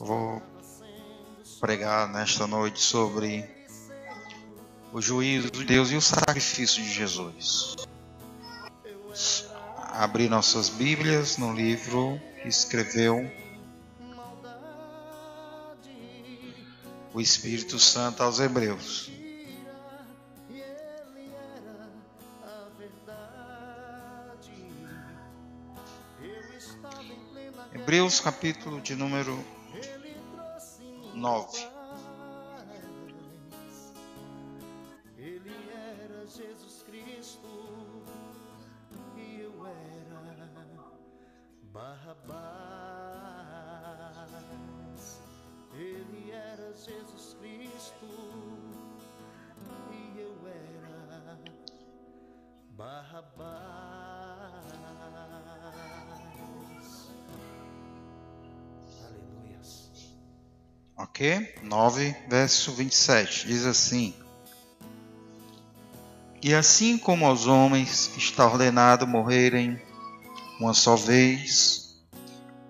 Vou pregar nesta noite sobre o juízo de Deus e o sacrifício de Jesus. Abrir nossas Bíblias no livro que escreveu o Espírito Santo aos Hebreus. Hebreus capítulo de número 9. Ok? 9, verso 27. Diz assim: E assim como aos homens está ordenado morrerem uma só vez,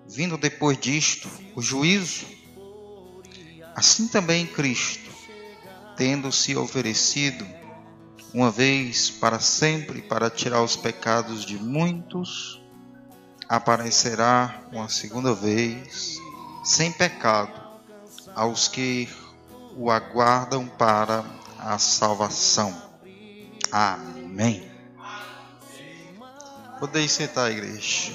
vindo depois disto o juízo, assim também Cristo, tendo se oferecido uma vez para sempre para tirar os pecados de muitos, aparecerá uma segunda vez, sem pecado, aos que o aguardam para a salvação. Amém. Podeis sentar, igreja.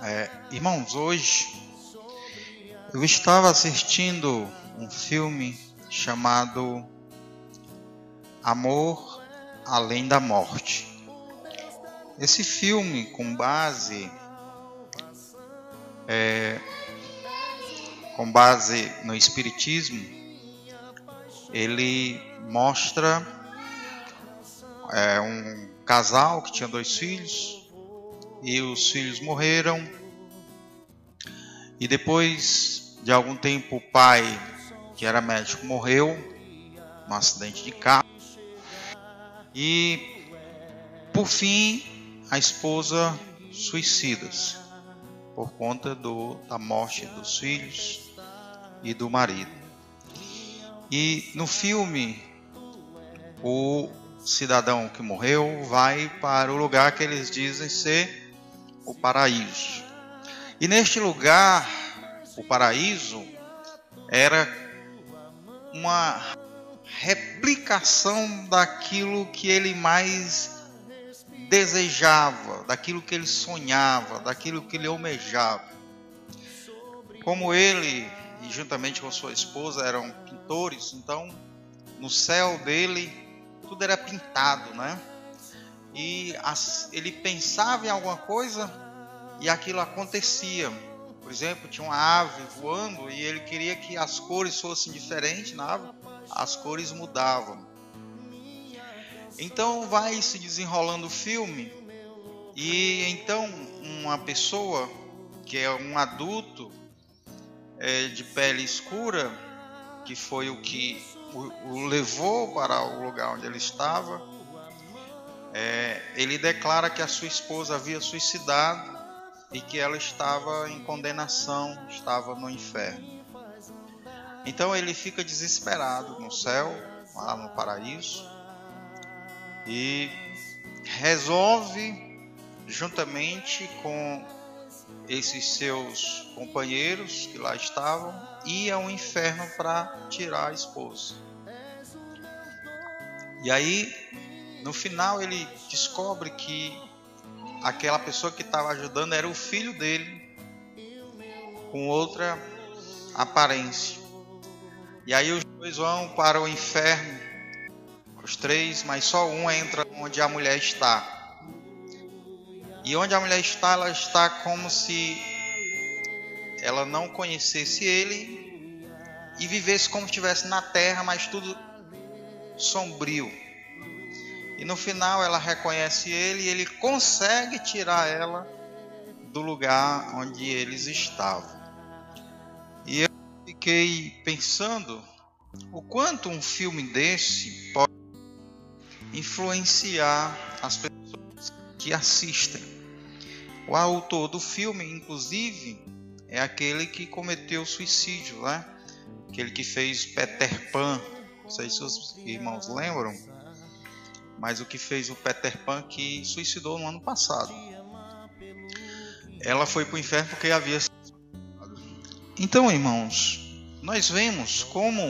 É, irmãos, hoje eu estava assistindo um filme chamado Amor Além da Morte. Esse filme, com base é, com base no Espiritismo, ele mostra é, um casal que tinha dois filhos e os filhos morreram e depois de algum tempo o pai que era médico morreu num acidente de carro e por fim a esposa suicida-se por conta do, da morte dos filhos e do marido. E no filme, o cidadão que morreu vai para o lugar que eles dizem ser o paraíso. E neste lugar, o paraíso era uma replicação daquilo que ele mais desejava, daquilo que ele sonhava, daquilo que ele almejava. Como ele, e juntamente com sua esposa, eram pintores, então no céu dele tudo era pintado, né? E as, ele pensava em alguma coisa e aquilo acontecia. Por exemplo, tinha uma ave voando e ele queria que as cores fossem diferentes na ave, as cores mudavam. Então vai se desenrolando o filme e então uma pessoa que é um adulto é, de pele escura, que foi o que o, o levou para o lugar onde ele estava, é, ele declara que a sua esposa havia suicidado e que ela estava em condenação, estava no inferno. Então ele fica desesperado no céu, lá no paraíso, e resolve, juntamente com esses seus companheiros que lá estavam, ir ao inferno para tirar a esposa. E aí, no final, ele descobre que aquela pessoa que estava ajudando era o filho dele, com outra aparência. E aí os dois vão para o inferno os três, mas só um entra onde a mulher está. E onde a mulher está, ela está como se ela não conhecesse ele e vivesse como se estivesse na terra, mas tudo sombrio. E no final ela reconhece ele e ele consegue tirar ela do lugar onde eles estavam. E eu fiquei pensando o quanto um filme desse pode influenciar as pessoas que assistem. O autor do filme, inclusive, é aquele que cometeu suicídio, né? Aquele que fez Peter Pan. Não sei se os irmãos lembram, mas o que fez o Peter Pan que suicidou no ano passado. Ela foi para o inferno porque havia. Então, irmãos, nós vemos como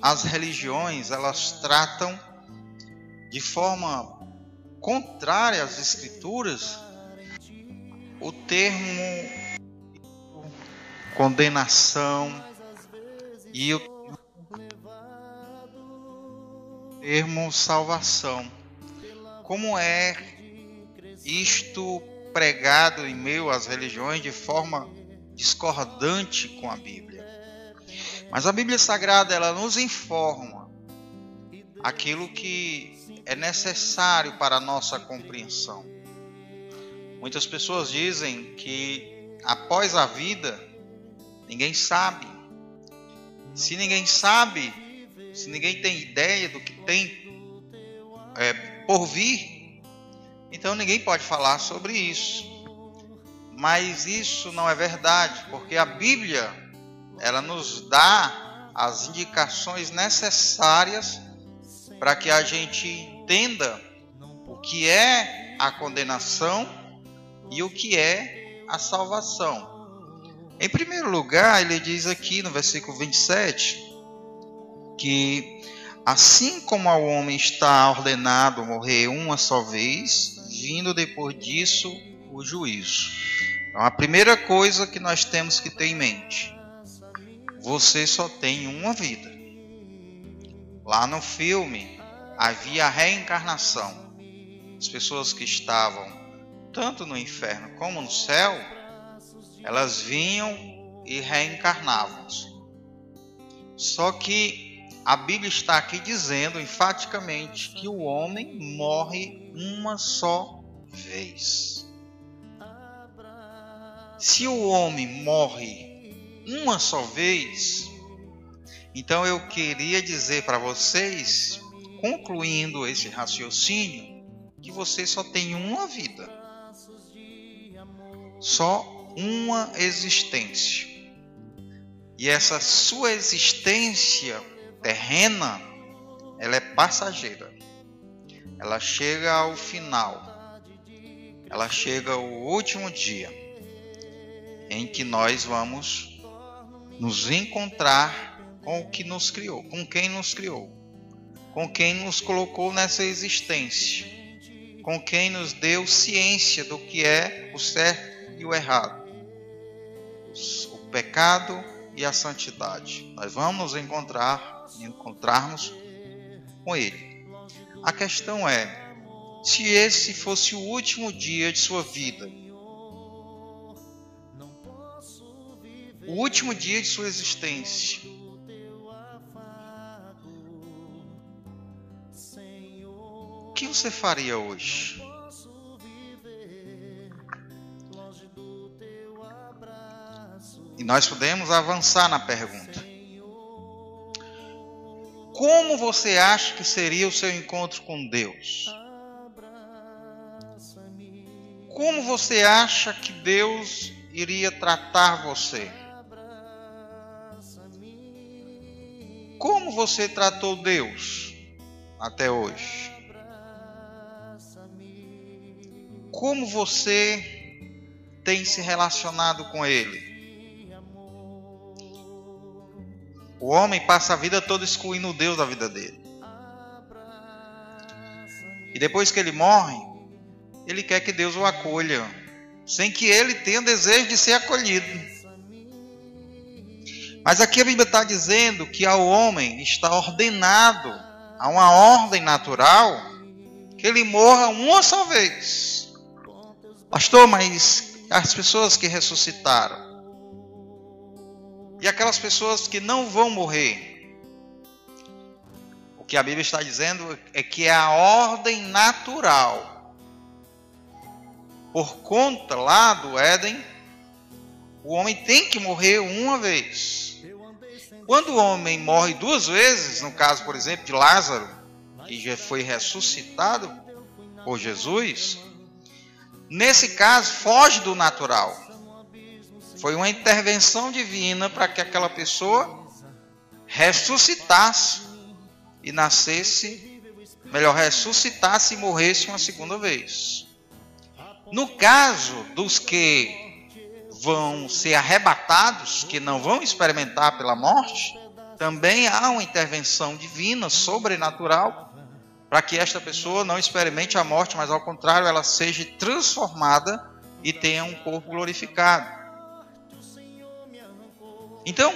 as religiões elas tratam de forma contrária às escrituras o termo condenação e o termo salvação. Como é isto pregado em meio às religiões de forma discordante com a Bíblia? Mas a Bíblia Sagrada ela nos informa aquilo que é necessário para a nossa compreensão. Muitas pessoas dizem que após a vida ninguém sabe. Se ninguém sabe, se ninguém tem ideia do que tem é, por vir, então ninguém pode falar sobre isso. Mas isso não é verdade, porque a Bíblia ela nos dá as indicações necessárias para que a gente entenda o que é a condenação e o que é a salvação. Em primeiro lugar, ele diz aqui no versículo 27 que assim como ao homem está ordenado morrer uma só vez, vindo depois disso o juízo. Então, a primeira coisa que nós temos que ter em mente: você só tem uma vida. Lá no filme havia a reencarnação. As pessoas que estavam tanto no inferno como no céu, elas vinham e reencarnavam. Só que a Bíblia está aqui dizendo enfaticamente que o homem morre uma só vez. Se o homem morre uma só vez, então eu queria dizer para vocês, concluindo esse raciocínio, que você só tem uma vida. Só uma existência. E essa sua existência terrena, ela é passageira. Ela chega ao final. Ela chega ao último dia em que nós vamos nos encontrar com o que nos criou, com quem nos criou, com quem nos colocou nessa existência, com quem nos deu ciência do que é o certo e o errado, o pecado e a santidade. Nós vamos nos encontrar, encontrarmos com Ele. A questão é, se esse fosse o último dia de sua vida, o último dia de sua existência, o que você faria hoje? E nós podemos avançar na pergunta. Como você acha que seria o seu encontro com Deus? Como você acha que Deus iria tratar você? Como você tratou Deus até hoje? Como você tem se relacionado com Ele? O homem passa a vida toda excluindo Deus da vida dele. E depois que ele morre, ele quer que Deus o acolha, sem que ele tenha desejo de ser acolhido. Mas aqui a Bíblia está dizendo que ao homem está ordenado, a uma ordem natural, que ele morra uma só vez. Pastor, mas as pessoas que ressuscitaram, e aquelas pessoas que não vão morrer. O que a Bíblia está dizendo é que é a ordem natural. Por conta lá do Éden, o homem tem que morrer uma vez. Quando o homem morre duas vezes, no caso, por exemplo, de Lázaro, que já foi ressuscitado por Jesus, nesse caso foge do natural. Foi uma intervenção divina para que aquela pessoa ressuscitasse e nascesse, melhor, ressuscitasse e morresse uma segunda vez. No caso dos que vão ser arrebatados, que não vão experimentar pela morte, também há uma intervenção divina, sobrenatural, para que esta pessoa não experimente a morte, mas ao contrário, ela seja transformada e tenha um corpo glorificado. Então,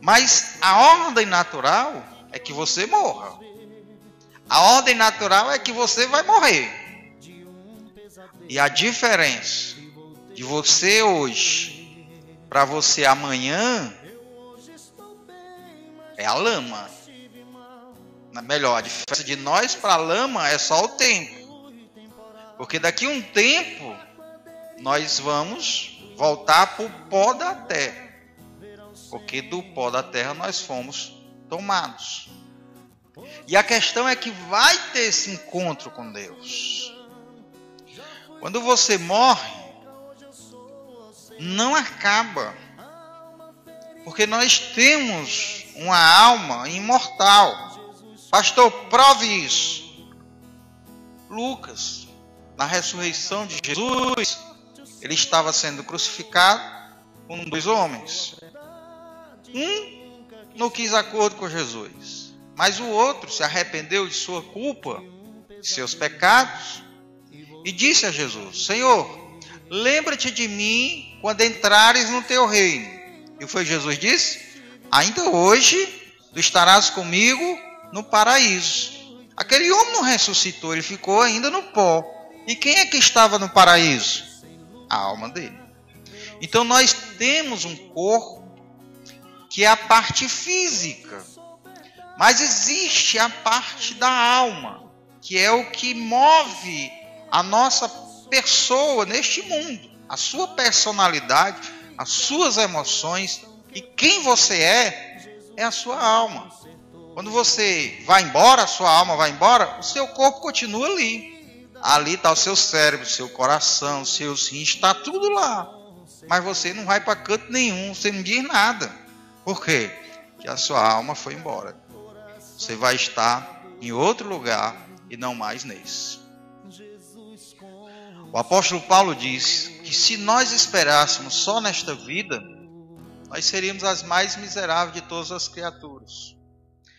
mas a ordem natural é que você morra. A ordem natural é que você vai morrer. E a diferença de você hoje para você amanhã é a lama. Melhor, a diferença de nós para a lama é só o tempo. Porque daqui a um tempo nós vamos voltar para o pó da terra. Porque do pó da terra nós fomos tomados. E a questão é que vai ter esse encontro com Deus. Quando você morre, não acaba. Porque nós temos uma alma imortal. Pastor, prove isso. Lucas, na ressurreição de Jesus, ele estava sendo crucificado com dois homens. Um não quis acordo com Jesus, mas o outro se arrependeu de sua culpa, de seus pecados, e disse a Jesus: Senhor, lembra-te de mim quando entrares no teu reino. E foi Jesus disse: Ainda hoje tu estarás comigo no paraíso. Aquele homem não ressuscitou, ele ficou ainda no pó. E quem é que estava no paraíso? A alma dele. Então nós temos um corpo que é a parte física, mas existe a parte da alma, que é o que move a nossa pessoa neste mundo a sua personalidade, as suas emoções e quem você é, é a sua alma. Quando você vai embora, a sua alma vai embora, o seu corpo continua ali. Ali está o seu cérebro, seu coração, seus rins, está tudo lá. Mas você não vai para canto nenhum, você não diz nada. Por quê? Porque a sua alma foi embora. Você vai estar em outro lugar e não mais nesse. O apóstolo Paulo diz que se nós esperássemos só nesta vida, nós seríamos as mais miseráveis de todas as criaturas.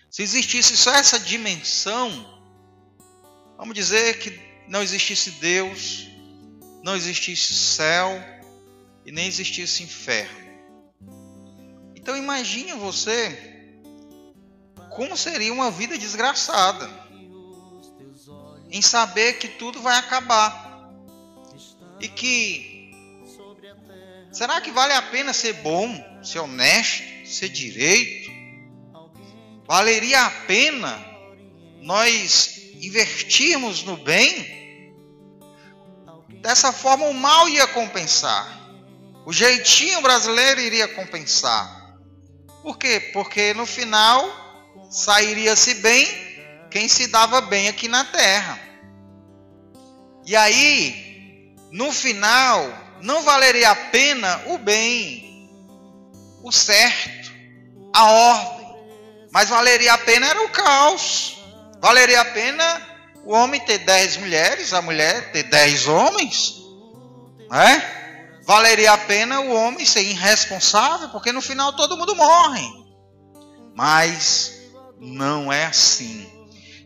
Se existisse só essa dimensão, vamos dizer que não existisse Deus, não existisse céu e nem existisse inferno. Então imagine você como seria uma vida desgraçada em saber que tudo vai acabar e que será que vale a pena ser bom, ser honesto, ser direito? Valeria a pena nós investirmos no bem? Dessa forma o mal ia compensar. O jeitinho brasileiro iria compensar. Por quê? Porque no final sairia-se bem quem se dava bem aqui na terra. E aí no final, não valeria a pena o bem, o certo, a ordem, mas valeria a pena era o caos. Valeria a pena o homem ter dez mulheres, a mulher ter dez homens, né? Valeria a pena o homem ser irresponsável, porque no final todo mundo morre. Mas não é assim.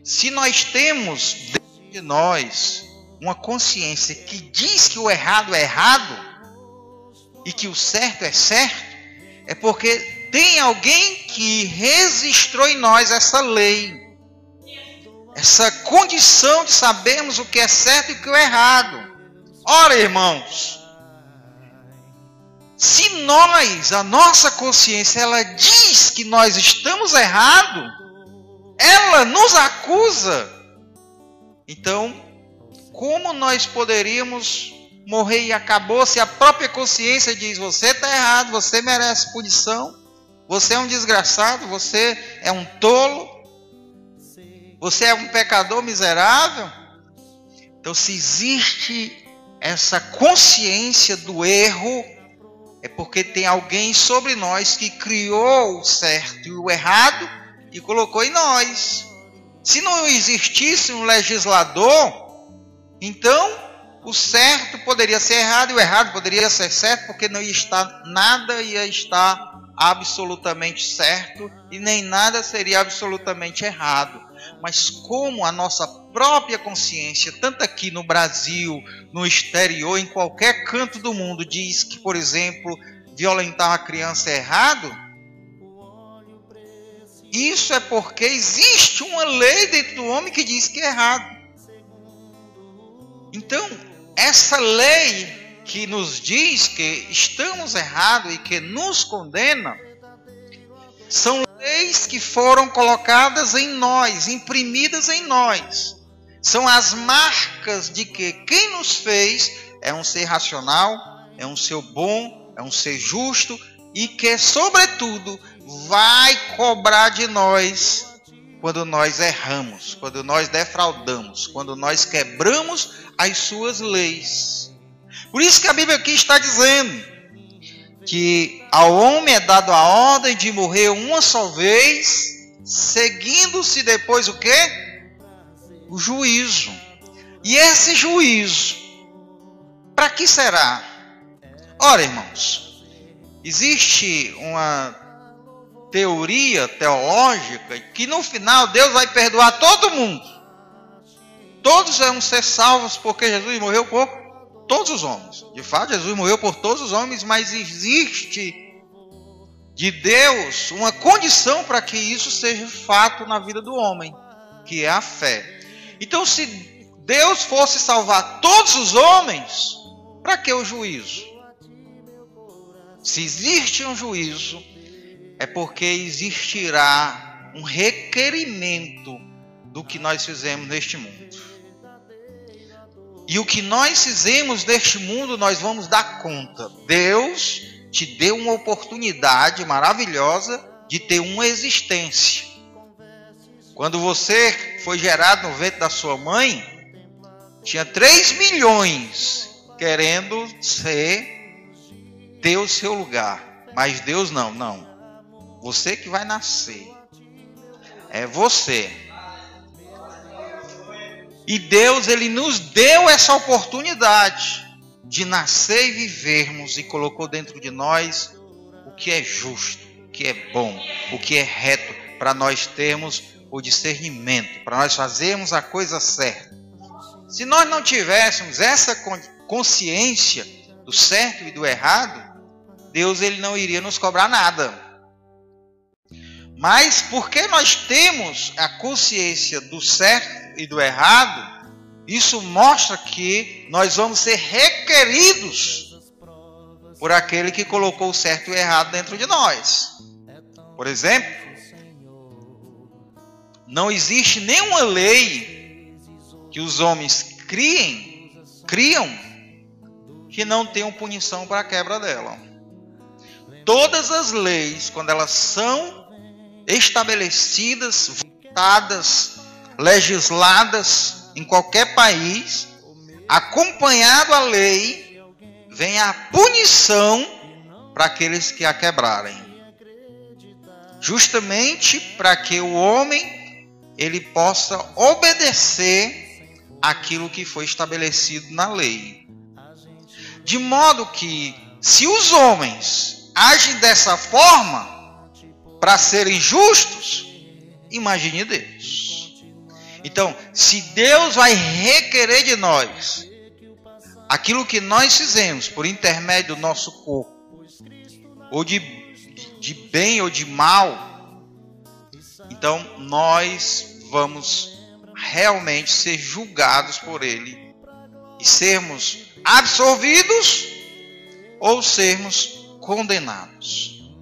Se nós temos dentro de nós uma consciência que diz que o errado é errado e que o certo é certo, é porque tem alguém que registrou em nós essa lei, essa condição de sabermos o que é certo e o que é errado. Ora, irmãos, se nós, a nossa consciência, ela diz que nós estamos errados, ela nos acusa, então como nós poderíamos morrer e acabou se a própria consciência diz: você está errado, você merece punição? Você é um desgraçado, você é um tolo, você é um pecador miserável. Então, se existe essa consciência do erro, é porque tem alguém sobre nós que criou o certo e o errado e colocou em nós. Se não existisse um legislador, então o certo poderia ser errado e o errado poderia ser certo, porque não ia estar nada ia estar absolutamente certo e nem nada seria absolutamente errado. Mas como a nossa própria consciência, tanto aqui no Brasil, no exterior, em qualquer canto do mundo, diz que, por exemplo, violentar uma criança é errado, isso é porque existe uma lei dentro do homem que diz que é errado. Então, essa lei que nos diz que estamos errados e que nos condena, são leis que foram colocadas em nós, imprimidas em nós. São as marcas de que quem nos fez é um ser racional, é um ser bom, é um ser justo e que, sobretudo, vai cobrar de nós quando nós erramos, quando nós defraudamos, quando nós quebramos as suas leis. Por isso que a Bíblia aqui está dizendo que ao homem é dado a ordem de morrer uma só vez, seguindo-se depois o que? O juízo. E esse juízo, para que será? Ora, irmãos, existe uma teoria teológica que no final Deus vai perdoar todo mundo. Todos vão ser salvos porque Jesus morreu por todos os homens. De fato, Jesus morreu por todos os homens, mas existe de Deus uma condição para que isso seja fato na vida do homem, que é a fé. Então, se Deus fosse salvar todos os homens, para que o juízo? Se existe um juízo, é porque existirá um requerimento do que nós fizemos neste mundo. E o que nós fizemos neste mundo, nós vamos dar conta. Deus te deu uma oportunidade maravilhosa de ter uma existência. Quando você foi gerado no ventre da sua mãe, tinha 3 milhões querendo ser ter o seu lugar. Mas Deus não, não. Você que vai nascer. É você. E Deus, ele nos deu essa oportunidade de nascer e vivermos e colocou dentro de nós o que é justo, o que é bom, o que é reto, para nós termos o discernimento, para nós fazermos a coisa certa. Se nós não tivéssemos essa consciência do certo e do errado, Deus ele não iria nos cobrar nada. Mas porque nós temos a consciência do certo e do errado, isso mostra que nós vamos ser requeridos por aquele que colocou o certo e o errado dentro de nós. Por exemplo, não existe nenhuma lei que os homens criem, criam que não tenham punição para a quebra dela. Todas as leis, quando elas são estabelecidas, votadas legisladas em qualquer país, acompanhado a lei, vem a punição para aqueles que a quebrarem. Justamente para que o homem ele possa obedecer aquilo que foi estabelecido na lei. De modo que se os homens agem dessa forma para serem justos, imagine Deus. Então, se Deus vai requerer de nós aquilo que nós fizemos por intermédio do nosso corpo, ou de, de bem ou de mal, então nós vamos realmente ser julgados por Ele e sermos absolvidos ou sermos condenados.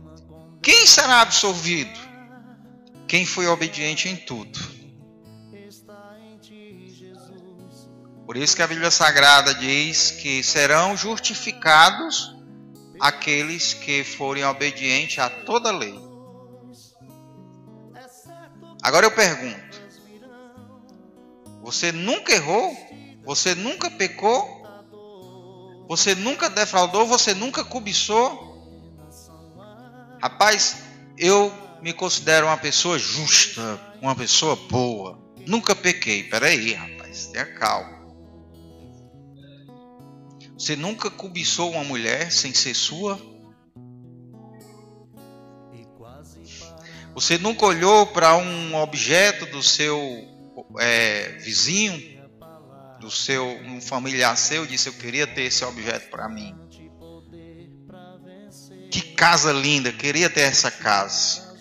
Quem será absolvido? Quem foi obediente em tudo. Por isso que a Bíblia Sagrada diz que serão justificados aqueles que forem obedientes a toda lei. Agora eu pergunto: você nunca errou? Você nunca pecou? Você nunca defraudou? Você nunca cobiçou? Rapaz, eu me considero uma pessoa justa, uma pessoa boa. Nunca pequei. Peraí, rapaz, tenha calma. Você nunca cobiçou uma mulher sem ser sua? Você nunca olhou para um objeto do seu é, vizinho, do seu um familiar seu, e disse: Eu queria ter esse objeto para mim. Que casa linda, queria ter essa casa.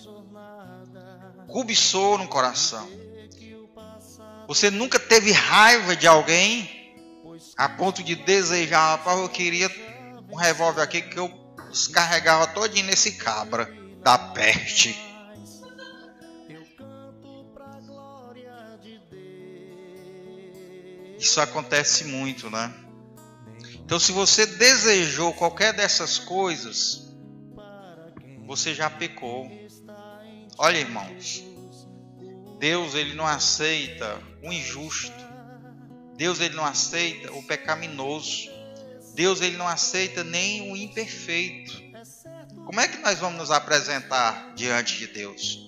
Cobiçou no coração. Você nunca teve raiva de alguém a ponto de desejar, rapaz, eu queria um revólver aqui que eu descarregava todinho nesse cabra da peste. Isso acontece muito, né? Então, se você desejou qualquer dessas coisas, você já pecou. Olha, irmãos, Deus ele não aceita o injusto. Deus ele não aceita o pecaminoso. Deus ele não aceita nem o imperfeito. Como é que nós vamos nos apresentar diante de Deus?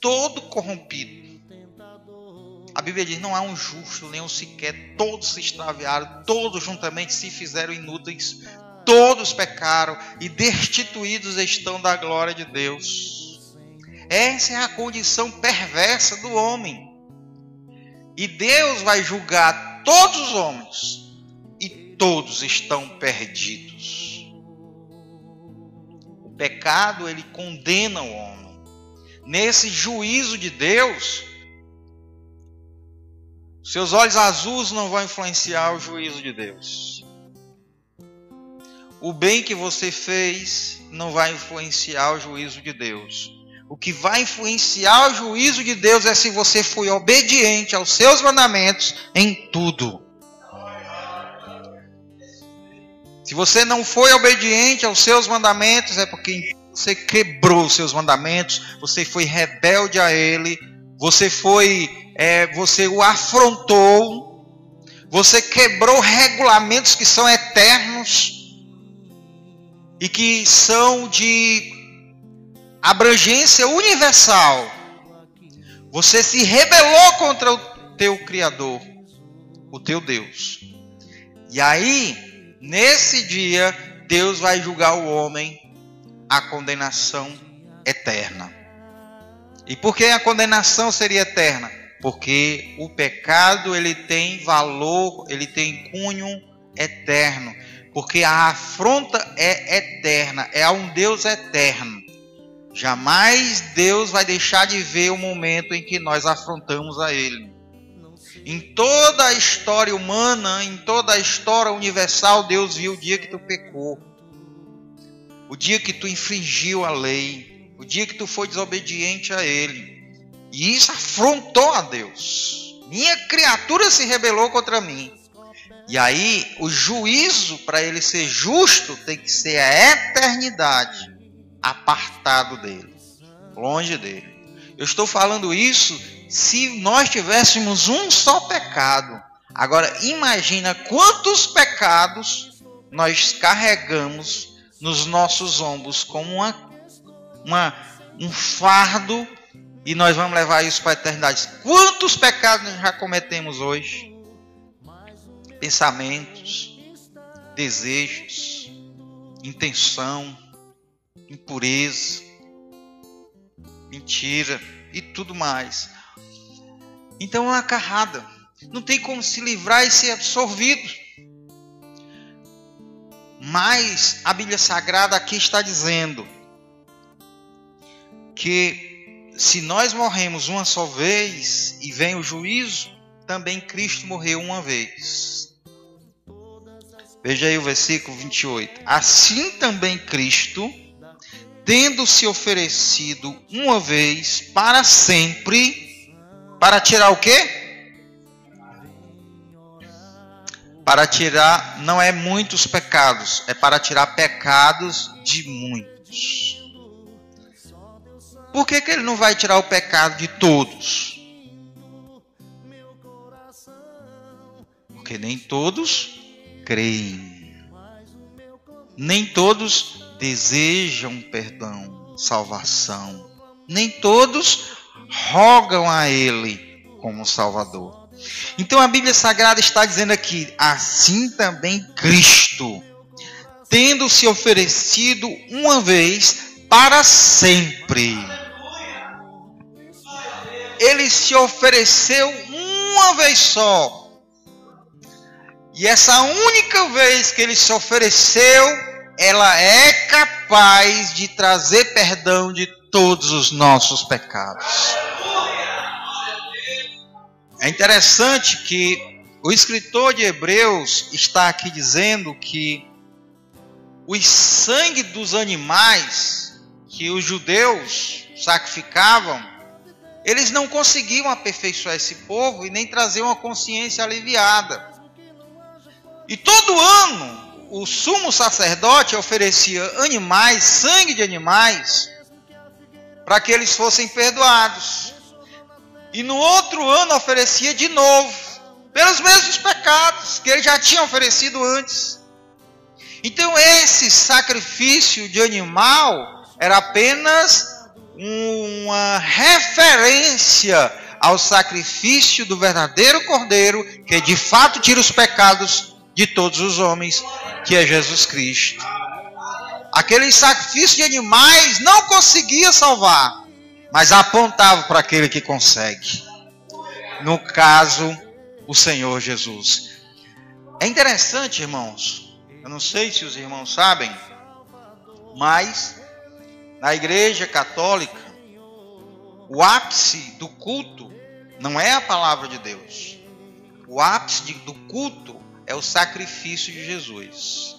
Todo corrompido. A Bíblia diz: não há um justo, nem um sequer, todos se extraviaram, todos juntamente se fizeram inúteis, todos pecaram e destituídos estão da glória de Deus. Essa é a condição perversa do homem. E Deus vai julgar todos os homens, e todos estão perdidos. O pecado ele condena o homem. Nesse juízo de Deus, seus olhos azuis não vão influenciar o juízo de Deus. O bem que você fez não vai influenciar o juízo de Deus. O que vai influenciar o juízo de Deus é se você foi obediente aos seus mandamentos em tudo. Se você não foi obediente aos seus mandamentos, é porque você quebrou os seus mandamentos, você foi rebelde a Ele, você foi, é, você o afrontou, você quebrou regulamentos que são eternos e que são de abrangência universal. Você se rebelou contra o teu Criador, o teu Deus. E aí, nesse dia, Deus vai julgar o homem a condenação eterna. E por que a condenação seria eterna? Porque o pecado ele tem valor, ele tem cunho eterno porque a afronta é eterna, é a um Deus eterno. Jamais Deus vai deixar de ver o momento em que nós afrontamos a Ele. Em toda a história humana, em toda a história universal, Deus viu o dia que tu pecou, o dia que tu infringiu a lei, o dia que tu foi desobediente a Ele. E isso afrontou a Deus. Minha criatura se rebelou contra mim. E aí, o juízo, para ele ser justo, tem que ser a eternidade apartado dele, longe dele. Eu estou falando isso se nós tivéssemos um só pecado. Agora, imagina quantos pecados nós carregamos nos nossos ombros como uma, uma, um fardo e nós vamos levar isso para a eternidade. Quantos pecados nós já cometemos hoje? pensamentos, desejos, intenção, impureza, mentira e tudo mais. Então é uma carrada. Não tem como se livrar e ser absorvido. Mas a Bíblia Sagrada aqui está dizendo que se nós morremos uma só vez e vem o juízo, também Cristo morreu uma vez. Veja aí o versículo 28. Assim também Cristo, tendo se oferecido uma vez para sempre, para tirar o quê? Para tirar, não é muitos pecados, é para tirar pecados de muitos. Por que, que ele não vai tirar o pecado de todos? Porque nem todos creem. Nem todos desejam perdão, salvação. Nem todos rogam a Ele como Salvador. Então a Bíblia Sagrada está dizendo aqui: assim também Cristo, tendo se oferecido uma vez para sempre. Ele se ofereceu uma vez só. E essa única vez que ele se ofereceu, ela é capaz de trazer perdão de todos os nossos pecados. É interessante que o escritor de Hebreus está aqui dizendo que o sangue dos animais que os judeus sacrificavam, eles não conseguiam aperfeiçoar esse povo e nem trazer uma consciência aliviada. E todo ano o sumo sacerdote oferecia animais, sangue de animais, para que eles fossem perdoados. E no outro ano oferecia de novo, pelos mesmos pecados que ele já tinha oferecido antes. Então esse sacrifício de animal era apenas uma referência ao sacrifício do verdadeiro cordeiro que de fato tira os pecados de todos os homens, que é Jesus Cristo. Aquele sacrifício de animais não conseguia salvar, mas apontava para aquele que consegue. No caso, o Senhor Jesus. É interessante, irmãos. Eu não sei se os irmãos sabem, mas na Igreja Católica, o ápice do culto não é a palavra de Deus. O ápice do culto é o sacrifício de Jesus.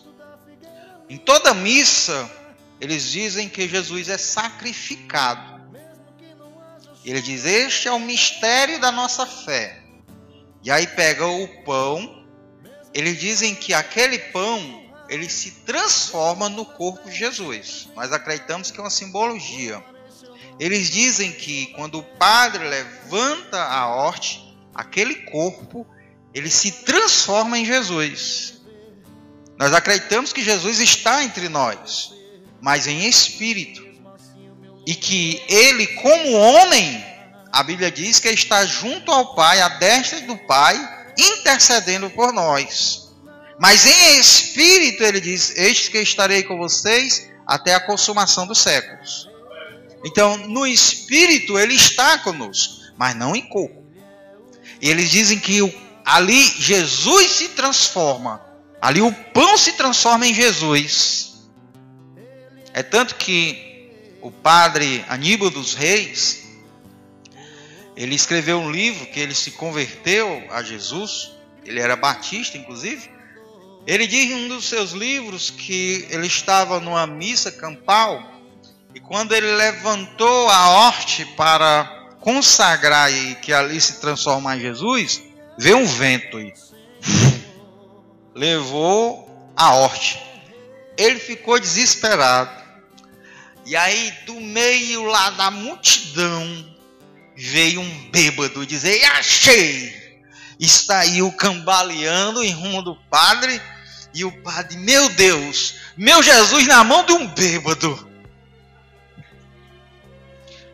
Em toda missa, eles dizem que Jesus é sacrificado. Ele diz: Este é o mistério da nossa fé. E aí pega o pão. Eles dizem que aquele pão ele se transforma no corpo de Jesus. Nós acreditamos que é uma simbologia. Eles dizem que quando o padre levanta a horte, aquele corpo ele se transforma em Jesus. Nós acreditamos que Jesus está entre nós, mas em espírito e que ele, como homem, a Bíblia diz que está junto ao Pai, à destra do Pai, intercedendo por nós. Mas em espírito ele diz: Eis que estarei com vocês até a consumação dos séculos. Então, no espírito ele está conosco, mas não em corpo. E eles dizem que ali Jesus se transforma, ali o pão se transforma em Jesus. É tanto que o padre Aníbal dos Reis, ele escreveu um livro que ele se converteu a Jesus, ele era batista, inclusive. Ele diz em um dos seus livros que ele estava numa missa campal e quando ele levantou a horte para consagrar e que ali se transformar em Jesus, veio um vento e levou a horte. Ele ficou desesperado. E aí, do meio lá da multidão, veio um bêbado dizer: Achei! Está aí o cambaleando em rumo do padre. E o padre, meu Deus, meu Jesus na mão de um bêbado.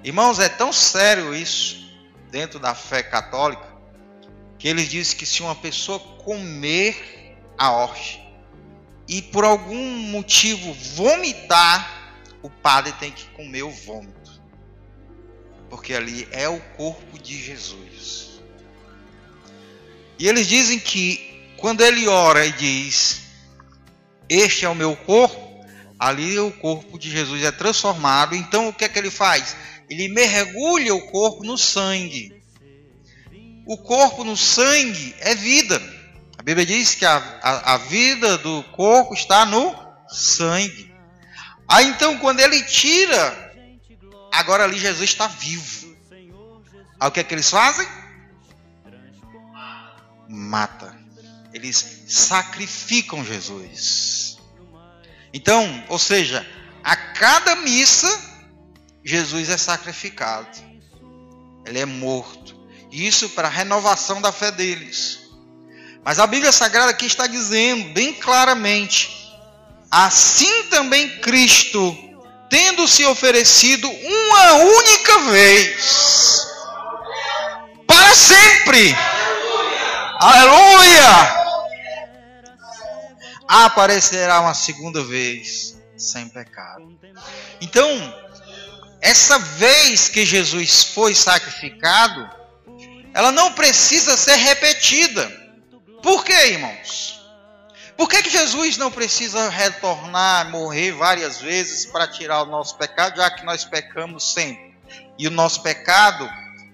Irmãos, é tão sério isso dentro da fé católica que eles dizem que se uma pessoa comer a horte e por algum motivo vomitar, o padre tem que comer o vômito. Porque ali é o corpo de Jesus. E eles dizem que quando ele ora e diz: Este é o meu corpo, ali o corpo de Jesus é transformado. Então o que é que ele faz? Ele mergulha o corpo no sangue. O corpo no sangue é vida. A Bíblia diz que a, a, a vida do corpo está no sangue. Aí então, quando ele tira, agora ali Jesus está vivo. Aí o que é que eles fazem? Mata. Eles sacrificam Jesus. Então, ou seja, a cada missa, Jesus é sacrificado. Ele é morto. Isso para a renovação da fé deles. Mas a Bíblia Sagrada aqui está dizendo bem claramente: assim também Cristo, tendo se oferecido uma única vez, para sempre. Aleluia! Aparecerá uma segunda vez sem pecado. Então, essa vez que Jesus foi sacrificado, ela não precisa ser repetida. Por quê, irmãos? Por que, que Jesus não precisa retornar, morrer várias vezes para tirar o nosso pecado, já que nós pecamos sempre? E o nosso pecado,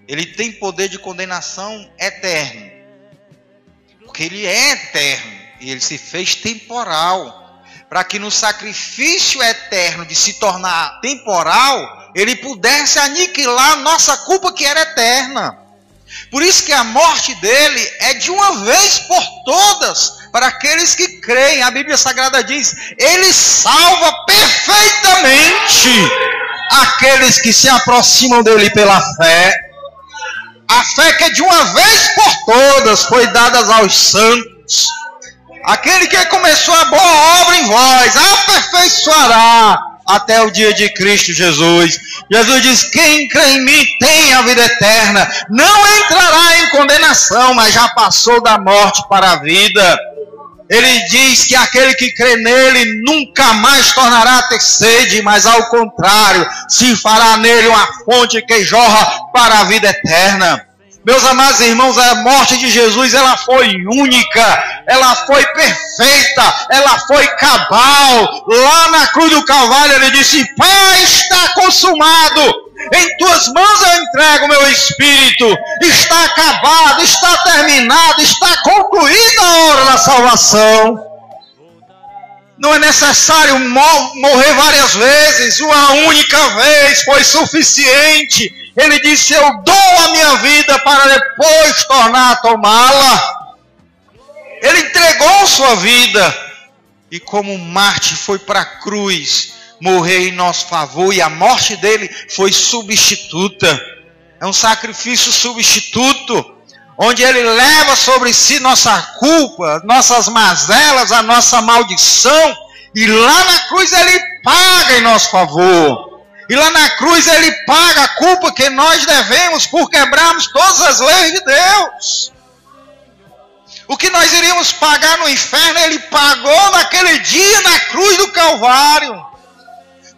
ele tem poder de condenação eterno. Porque ele é eterno e ele se fez temporal. Para que no sacrifício eterno de se tornar temporal, ele pudesse aniquilar nossa culpa que era eterna. Por isso que a morte dele é de uma vez por todas para aqueles que creem. A Bíblia Sagrada diz: ele salva perfeitamente aqueles que se aproximam dele pela fé. A fé que de uma vez por todas foi dada aos santos. Aquele que começou a boa obra em vós, aperfeiçoará até o dia de Cristo Jesus. Jesus diz: Quem crê em mim tem a vida eterna, não entrará em condenação, mas já passou da morte para a vida. Ele diz que aquele que crê nele nunca mais tornará a ter sede, mas ao contrário, se fará nele uma fonte que jorra para a vida eterna. Meus amados irmãos, a morte de Jesus, ela foi única, ela foi perfeita, ela foi cabal. Lá na cruz do Calvário ele disse: Pai, está consumado. Em tuas mãos eu entrego meu espírito. Está acabado, está terminado, está concluída a hora da salvação. Não é necessário morrer várias vezes, uma única vez foi suficiente ele disse: Eu dou a minha vida para depois tornar a tomá-la. Ele entregou sua vida. E como Marte foi para a cruz morrer em nosso favor, e a morte dele foi substituta. É um sacrifício substituto, onde ele leva sobre si nossa culpa, nossas mazelas, a nossa maldição, e lá na cruz ele paga em nosso favor. E lá na cruz ele paga a culpa que nós devemos por quebrarmos todas as leis de Deus. O que nós iríamos pagar no inferno, ele pagou naquele dia na cruz do Calvário.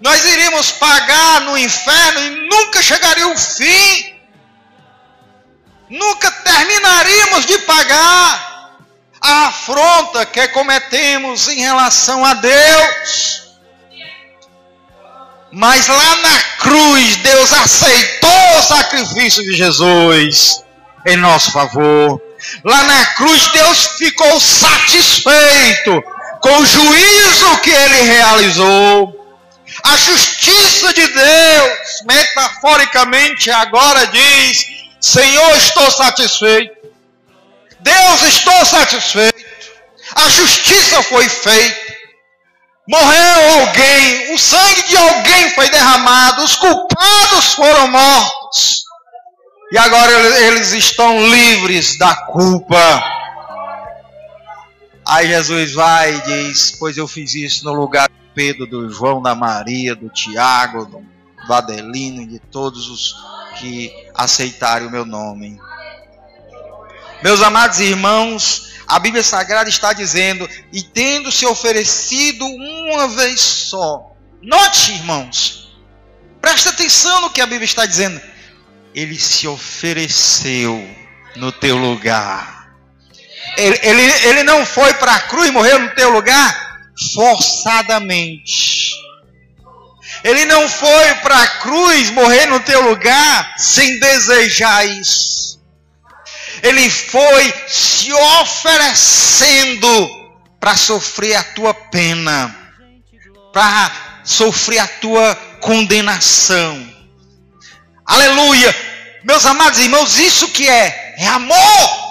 Nós iríamos pagar no inferno e nunca chegaria o fim. Nunca terminaríamos de pagar a afronta que cometemos em relação a Deus. Mas lá na cruz, Deus aceitou o sacrifício de Jesus em nosso favor. Lá na cruz, Deus ficou satisfeito com o juízo que ele realizou. A justiça de Deus, metaforicamente, agora diz: Senhor, estou satisfeito. Deus, estou satisfeito. A justiça foi feita. Morreu alguém, o sangue de alguém foi derramado, os culpados foram mortos. E agora eles estão livres da culpa. Aí Jesus vai e diz: Pois eu fiz isso no lugar do Pedro, do João, da Maria, do Tiago, do Adelino e de todos os que aceitarem o meu nome. Meus amados irmãos, a Bíblia Sagrada está dizendo, e tendo se oferecido uma vez só. Note, irmãos, presta atenção no que a Bíblia está dizendo. Ele se ofereceu no teu lugar. Ele, ele, ele não foi para a cruz e morreu no teu lugar forçadamente. Ele não foi para a cruz morrer no teu lugar sem desejar isso ele foi se oferecendo para sofrer a tua pena, para sofrer a tua condenação. Aleluia! Meus amados irmãos, isso que é? É amor.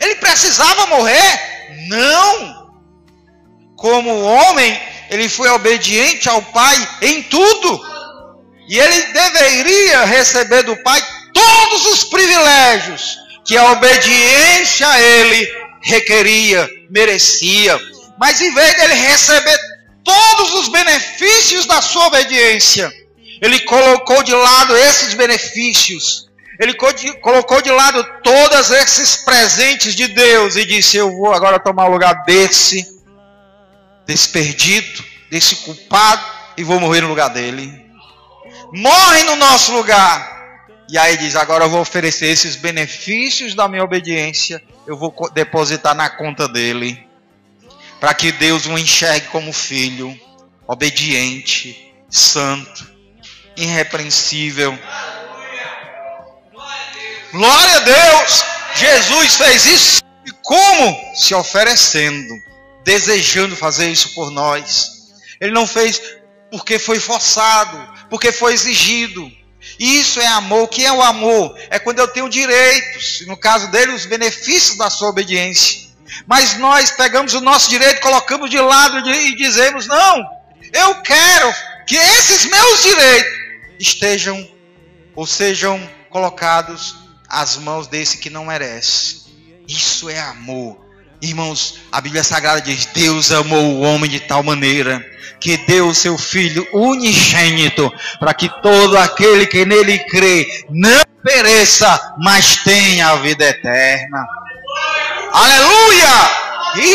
Ele precisava morrer? Não. Como homem, ele foi obediente ao Pai em tudo. E ele deveria receber do pai todos os privilégios que a obediência a ele requeria, merecia. Mas em vez dele receber todos os benefícios da sua obediência, ele colocou de lado esses benefícios. Ele colocou de lado todos esses presentes de Deus e disse: Eu vou agora tomar o lugar desse, desse perdido, desse culpado, e vou morrer no lugar dele. Morre no nosso lugar. E aí diz: Agora eu vou oferecer esses benefícios da minha obediência, eu vou depositar na conta dele, para que Deus o enxergue como filho, obediente, santo, irrepreensível. Glória a Deus! Jesus fez isso e como? Se oferecendo, desejando fazer isso por nós. Ele não fez porque foi forçado, porque foi exigido. Isso é amor. O que é o amor? É quando eu tenho direitos, no caso dele, os benefícios da sua obediência. Mas nós pegamos o nosso direito, colocamos de lado e dizemos: não, eu quero que esses meus direitos estejam ou sejam colocados às mãos desse que não merece. Isso é amor. Irmãos, a Bíblia Sagrada diz: Deus amou o homem de tal maneira que deu o seu Filho unigênito, para que todo aquele que nele crê não pereça, mas tenha a vida eterna. Aleluia!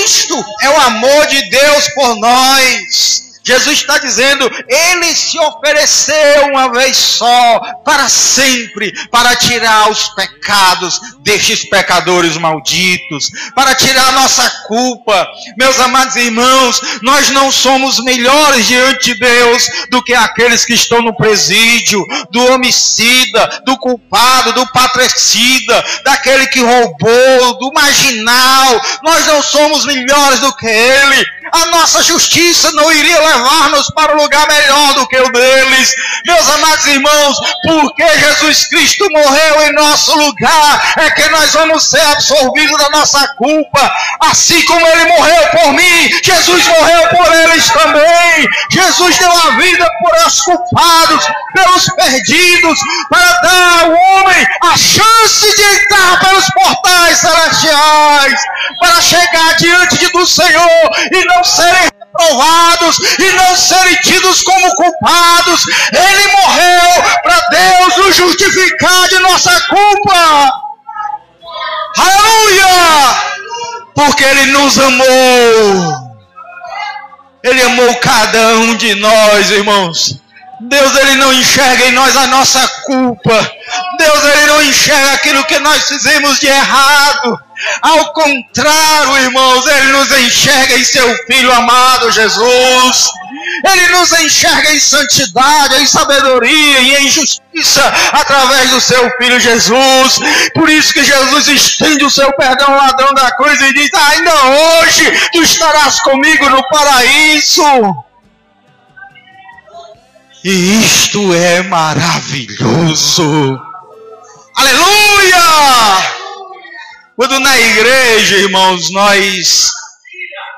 Isto é o amor de Deus por nós. Jesus está dizendo, ele se ofereceu uma vez só, para sempre, para tirar os pecados destes pecadores malditos, para tirar nossa culpa. Meus amados irmãos, nós não somos melhores diante de Deus do que aqueles que estão no presídio, do homicida, do culpado, do patricida, daquele que roubou, do marginal. Nós não somos melhores do que ele. A nossa justiça não iria levar levar-nos para um lugar melhor do que o deles. Meus amados irmãos, porque Jesus Cristo morreu em nosso lugar, é que nós vamos ser absorvidos da nossa culpa. Assim como ele morreu por mim, Jesus morreu por eles também. Jesus deu a vida por os culpados, pelos perdidos, para dar ao homem a chance de entrar pelos portais celestiais, chegar diante do Senhor e não serem reprovados e não serem tidos como culpados. Ele morreu para Deus nos justificar de nossa culpa. Aleluia! Porque Ele nos amou. Ele amou cada um de nós, irmãos. Deus ele não enxerga em nós a nossa culpa. Deus ele não enxerga aquilo que nós fizemos de errado. Ao contrário, irmãos, Ele nos enxerga em Seu Filho amado Jesus. Ele nos enxerga em santidade, em sabedoria e em justiça através do Seu Filho Jesus. Por isso que Jesus estende o Seu perdão ao ladrão da cruz e diz: Ainda hoje tu estarás comigo no paraíso. E isto é maravilhoso. Aleluia! Quando na igreja, irmãos, nós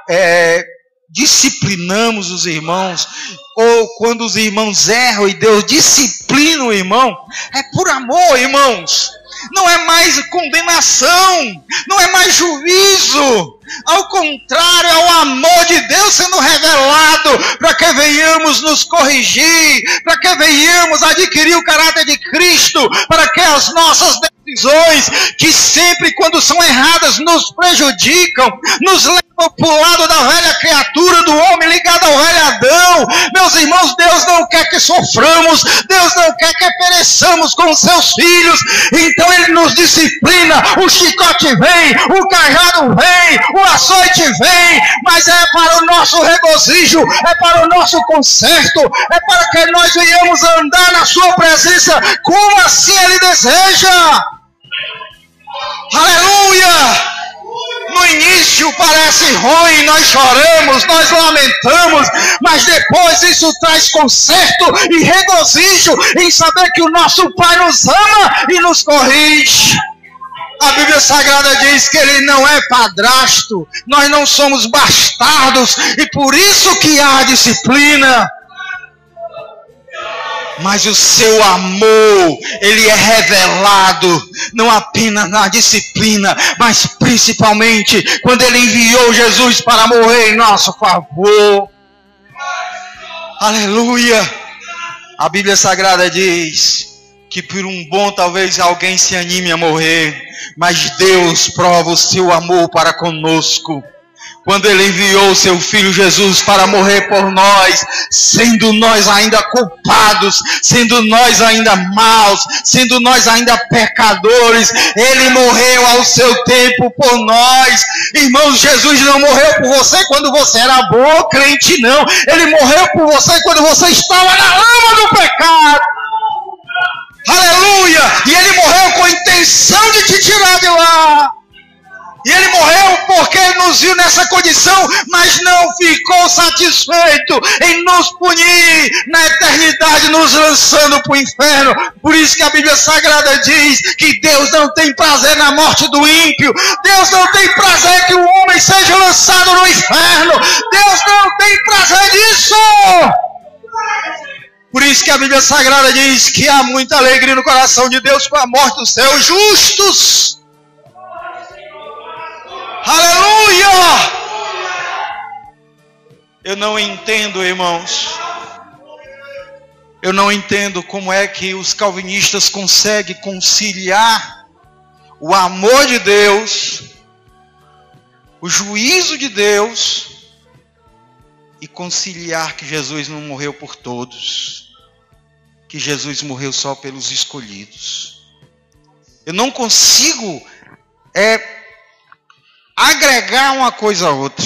é, disciplinamos os irmãos, ou quando os irmãos erram e Deus disciplina o irmão, é por amor, irmãos. Não é mais condenação, não é mais juízo. Ao contrário, é o amor de Deus sendo revelado para que venhamos nos corrigir, para que venhamos adquirir o caráter de Cristo, para que as nossas decisões, que sempre quando são erradas nos prejudicam, nos levam para o lado da velha criatura, do homem ligado ao velho Adão. Meus irmãos, Deus não quer que soframos, Deus não quer que pereçamos com seus filhos, então Ele nos disciplina. O chicote vem, o cajado vem, o açoite vem, mas é para o nosso regozijo, é para o nosso conserto, é para que nós venhamos andar na Sua presença como assim Ele deseja. Aleluia! No início parece ruim, nós choramos, nós lamentamos, mas depois isso traz conserto e regozijo em saber que o nosso Pai nos ama e nos corrige. A Bíblia Sagrada diz que ele não é padrasto, nós não somos bastardos e por isso que há disciplina. Mas o seu amor, ele é revelado não apenas na disciplina, mas principalmente quando ele enviou Jesus para morrer em nosso favor. Aleluia! A Bíblia Sagrada diz que por um bom talvez alguém se anime a morrer, mas Deus prova o seu amor para conosco quando ele enviou seu filho Jesus para morrer por nós, sendo nós ainda culpados, sendo nós ainda maus, sendo nós ainda pecadores, ele morreu ao seu tempo por nós. Irmãos, Jesus não morreu por você quando você era bom, crente não. Ele morreu por você quando você estava na lama do pecado. Aleluia! E ele morreu com a intenção de te tirar de lá. E ele morreu porque ele nos viu nessa condição, mas não ficou satisfeito em nos punir na eternidade, nos lançando para o inferno. Por isso que a Bíblia Sagrada diz que Deus não tem prazer na morte do ímpio. Deus não tem prazer que o homem seja lançado no inferno. Deus não tem prazer nisso. Por isso que a Bíblia Sagrada diz que há muita alegria no coração de Deus com a morte dos seus justos. Aleluia! Eu não entendo, irmãos. Eu não entendo como é que os calvinistas conseguem conciliar o amor de Deus, o juízo de Deus e conciliar que Jesus não morreu por todos, que Jesus morreu só pelos escolhidos. Eu não consigo é agregar uma coisa a outra.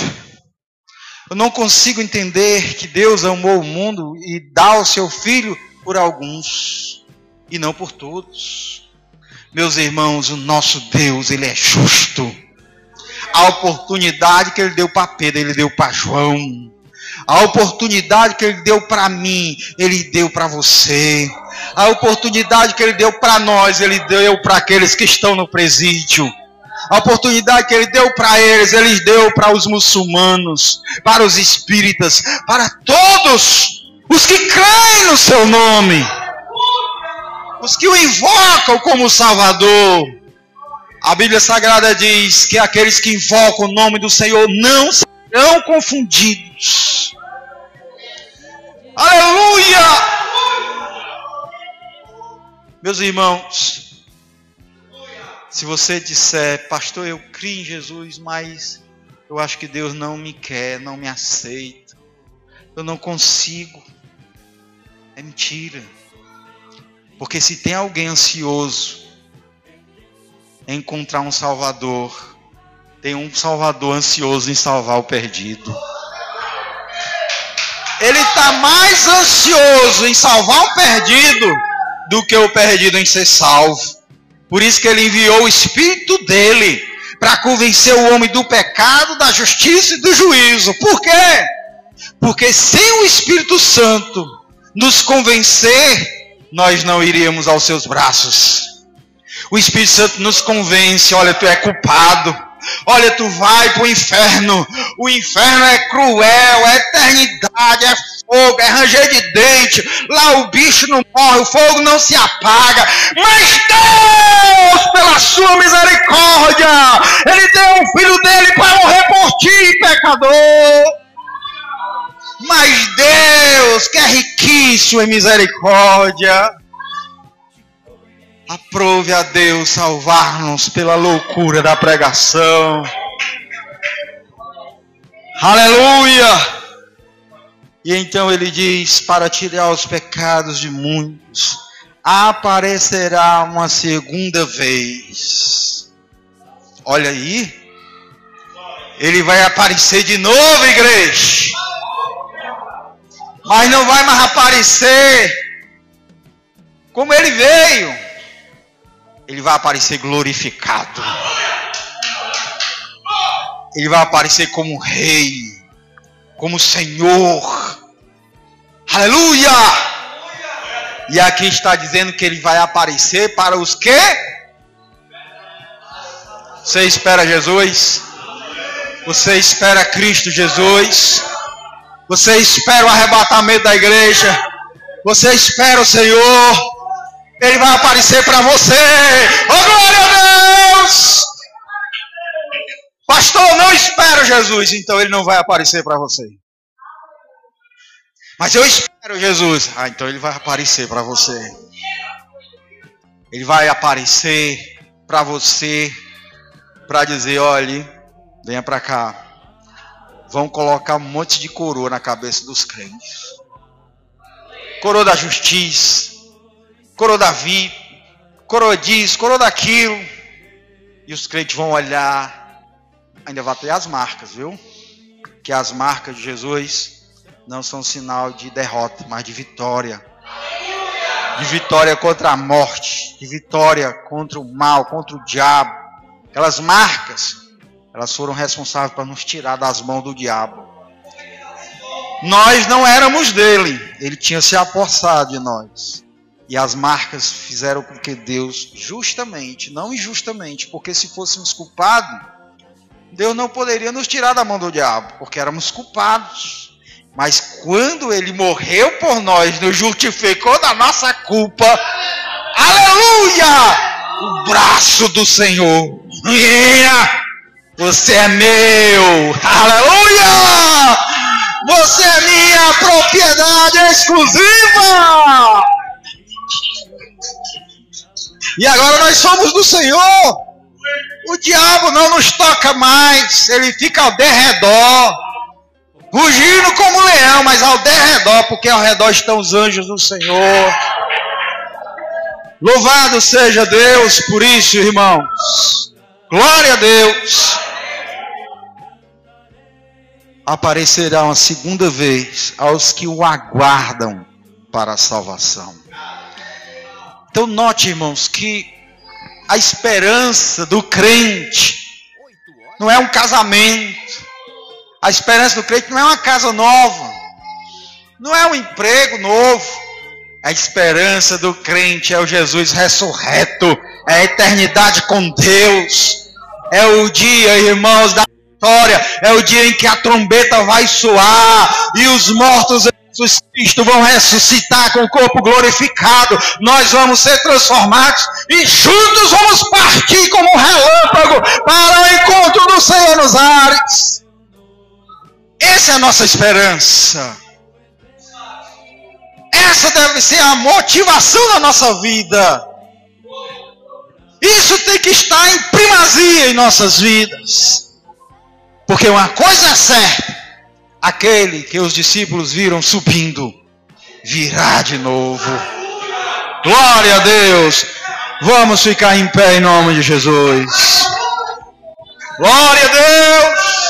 Eu não consigo entender que Deus amou o mundo e dá o seu filho por alguns e não por todos. Meus irmãos, o nosso Deus, ele é justo. A oportunidade que ele deu para Pedro, ele deu para João. A oportunidade que ele deu para mim, ele deu para você. A oportunidade que ele deu para nós, ele deu para aqueles que estão no presídio. A oportunidade que ele deu para eles, ele deu para os muçulmanos, para os espíritas, para todos os que creem no seu nome, os que o invocam como Salvador. A Bíblia Sagrada diz que aqueles que invocam o nome do Senhor não serão confundidos. Aleluia! Meus irmãos, se você disser, pastor, eu crio em Jesus, mas eu acho que Deus não me quer, não me aceita, eu não consigo. É mentira. Porque se tem alguém ansioso em encontrar um Salvador, tem um Salvador ansioso em salvar o perdido. Ele está mais ansioso em salvar o perdido do que o perdido em ser salvo. Por isso que ele enviou o Espírito dele para convencer o homem do pecado, da justiça e do juízo. Por quê? Porque sem o Espírito Santo nos convencer, nós não iríamos aos seus braços. O Espírito Santo nos convence: olha, tu é culpado. Olha, tu vai para o inferno. O inferno é cruel, é eternidade, é fogo, é ranger de dente. Lá o bicho não morre, o fogo não se apaga. Mas Deus, pela sua misericórdia, Ele deu o filho dele para morrer por ti, pecador. Mas Deus, que é riquíssimo em misericórdia, aprove a Deus salvar-nos pela loucura da pregação. Aleluia! E então ele diz: para tirar os pecados de muitos, aparecerá uma segunda vez. Olha aí, ele vai aparecer de novo, igreja. Mas não vai mais aparecer como ele veio. Ele vai aparecer glorificado. Ele vai aparecer como rei como Senhor. Aleluia! E aqui está dizendo que ele vai aparecer para os que? Você espera Jesus? Você espera Cristo Jesus? Você espera o arrebatamento da igreja? Você espera o Senhor. Ele vai aparecer para você. Oh, glória a Deus! Pastor, não espero Jesus, então ele não vai aparecer para você. Mas eu espero Jesus. Ah, então ele vai aparecer para você. Ele vai aparecer para você para dizer, olhe, venha para cá. Vão colocar um monte de coroa na cabeça dos crentes. Coroa da justiça, coroa da vida, coroa disso, coroa daquilo. E os crentes vão olhar, ainda vai ter as marcas, viu? Que as marcas de Jesus não são sinal de derrota, mas de vitória. De vitória contra a morte, de vitória contra o mal, contra o diabo. Aquelas marcas, elas foram responsáveis para nos tirar das mãos do diabo. Nós não éramos dele, ele tinha se apossado de nós. E as marcas fizeram com que Deus, justamente, não injustamente, porque se fôssemos culpados, Deus não poderia nos tirar da mão do diabo, porque éramos culpados. Mas quando ele morreu por nós, nos justificou da nossa culpa, aleluia! O braço do Senhor, você é meu, aleluia! Você é minha propriedade exclusiva! E agora nós somos do Senhor. O diabo não nos toca mais, ele fica ao derredor rugindo como leão, mas ao derredor, porque ao redor estão os anjos do Senhor. Louvado seja Deus por isso, irmãos. Glória a Deus. Aparecerá uma segunda vez aos que o aguardam para a salvação. Então, note, irmãos, que a esperança do crente. Não é um casamento, a esperança do crente não é uma casa nova, não é um emprego novo. A esperança do crente é o Jesus ressurreto, é a eternidade com Deus. É o dia, irmãos, da vitória, é o dia em que a trombeta vai soar e os mortos Jesus Cristo vão ressuscitar com o corpo glorificado, nós vamos ser transformados e juntos vamos partir como um relâmpago para o encontro do Senhor nos ares. Essa é a nossa esperança. Essa deve ser a motivação da nossa vida. Isso tem que estar em primazia em nossas vidas. Porque uma coisa é certa: aquele que os discípulos viram subindo, virá de novo. Glória a Deus. Vamos ficar em pé em nome de Jesus. Glória a Deus.